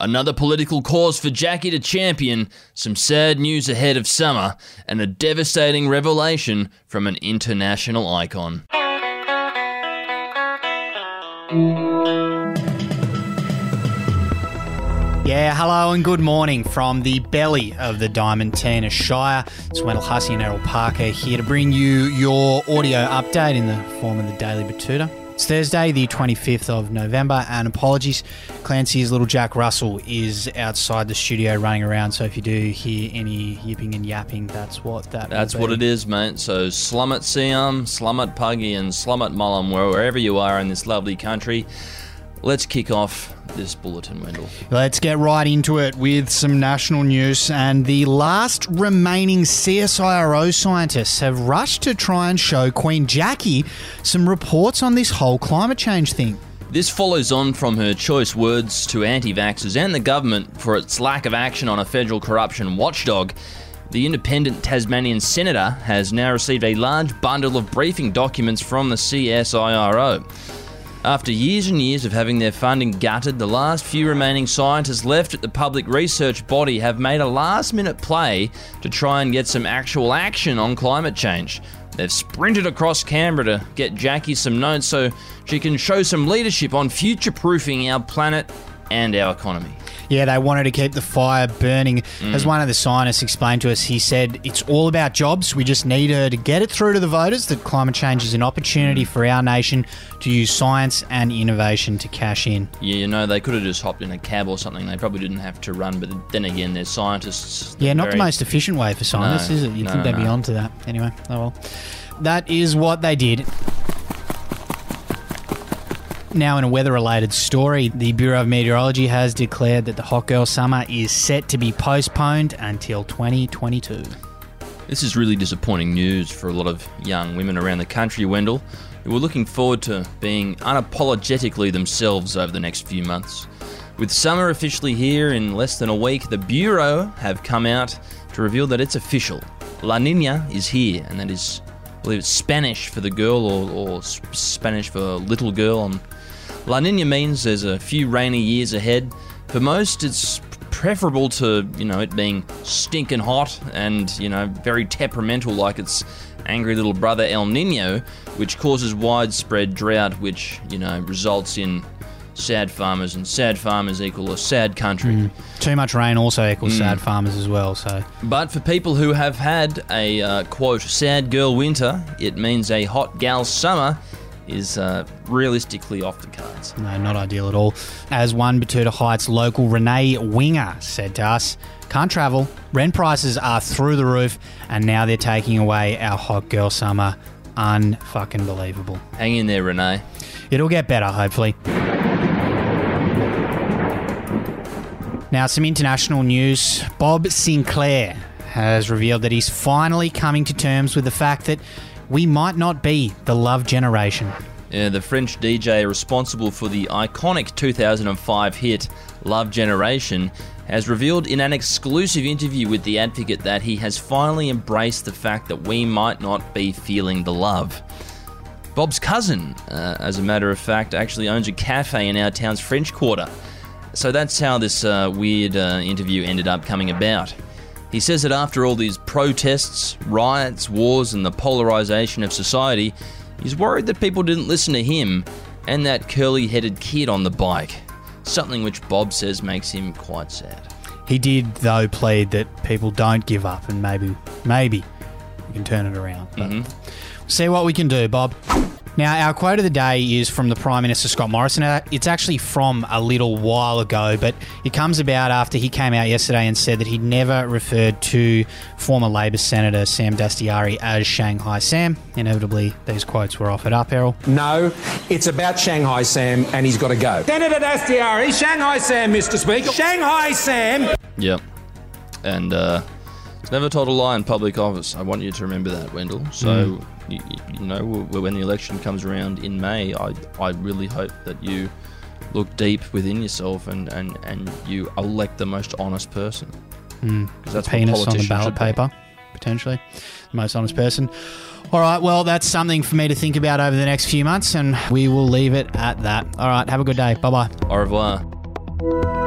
Another political cause for Jackie to champion, some sad news ahead of summer, and a devastating revelation from an international icon. Yeah, hello and good morning from the belly of the Diamond Diamantina Shire. It's Wendell Hussey and Errol Parker here to bring you your audio update in the form of the Daily Betoota. It's Thursday, the 25th of November, and apologies, Clancy's little Jack Russell is outside the studio running around. So if you do hear any yipping and yapping, that's what that. That's what it is, mate. So slum it, Siam, slum it, Puggy, and slum it, Mullum, wherever you are in this lovely country. Let's kick off this bulletin, Wendell. Let's get right into it with some national news. And the last remaining CSIRO scientists have rushed to try and show Queen Jackie some reports on this whole climate change thing. This follows on from her choice words to anti vaxxers and the government for its lack of action on a federal corruption watchdog. The independent Tasmanian senator has now received a large bundle of briefing documents from the CSIRO. After years and years of having their funding gutted, the last few remaining scientists left at the public research body have made a last minute play to try and get some actual action on climate change. They've sprinted across Canberra to get Jackie some notes so she can show some leadership on future proofing our planet and our economy. Yeah, they wanted to keep the fire burning. Mm. As one of the scientists explained to us, he said, It's all about jobs. We just need her to get it through to the voters that climate change is an opportunity mm. for our nation to use science and innovation to cash in. Yeah, you know, they could have just hopped in a cab or something. They probably didn't have to run, but then again, they're scientists. Yeah, They're not the most efficient way for scientists, No, is it? You'd no, think they'd be no. on to that. Anyway, oh well. That is what they did. Now, in a weather related story, the Bureau of Meteorology has declared that the hot girl summer is set to be postponed until 2022. This is really disappointing news for a lot of young women around the country, Wendell, who are looking forward to being unapologetically themselves over the next few months. With summer officially here in less than a week, the Bureau have come out to reveal that it's official. La Nina is here, and that is, Believe it's Spanish for the girl or, or Spanish for little girl. Um, La Nina means there's a few rainy years ahead. For most, it's preferable to, you know, it being stinking hot and, you know, very temperamental like its angry little brother El Nino, which causes widespread drought, which, you know, results in sad farmers, and sad farmers equal a sad country. Too much rain also equals sad farmers as well, so. But for people who have had a uh, quote sad girl winter, it means a hot gal summer is uh, realistically off the cards. No, not ideal at all. As one Betoota Heights local Renee Winger said to us, can't travel, rent prices are through the roof, and now they're taking away our hot girl summer. Unfucking believable. Hang in there, Renee. It'll get better, hopefully. Now, some international news. Bob Sinclar has revealed that he's finally coming to terms with the fact that we might not be the love generation. Yeah, the French DJ responsible for the iconic 2005 hit Love Generation has revealed in an exclusive interview with The Advocate that he has finally embraced the fact that we might not be feeling the love. Bob's cousin, uh, as a matter of fact, actually owns a cafe in our town's French Quarter. So that's how this uh, weird uh, interview ended up coming about. He says that after all these protests, riots, wars, and the polarization of society, he's worried that people didn't listen to him and that curly headed kid on the bike. Something which Bob says makes him quite sad. He did, though, plead that people don't give up and maybe, maybe we can turn it around. But See what we can do, Bob. Now, our quote of the day is from the Prime Minister Scott Morrison. Uh, It's actually from a little while ago, but it comes about after he came out yesterday and said that he'd never referred to former Labor Senator Sam Dastyari as Shanghai Sam. Inevitably, these quotes were offered up, Errol. No, it's about Shanghai Sam, and he's got to go. Senator Dastyari, Shanghai Sam, Mr. Speaker. Shanghai Sam. Yep. And uh, he's never told a lie in public office. I want you to remember that, Wendell. So, you, you know, when the election comes around in May, I, I really hope that you look deep within yourself and, and, and you elect the most honest person. Hmm. Because that's what Penis on the ballot paper, potentially. The most honest person. All right, well, that's something for me to think about over the next few months, and we will leave it at that. All right, have a good day. Bye bye. Au revoir.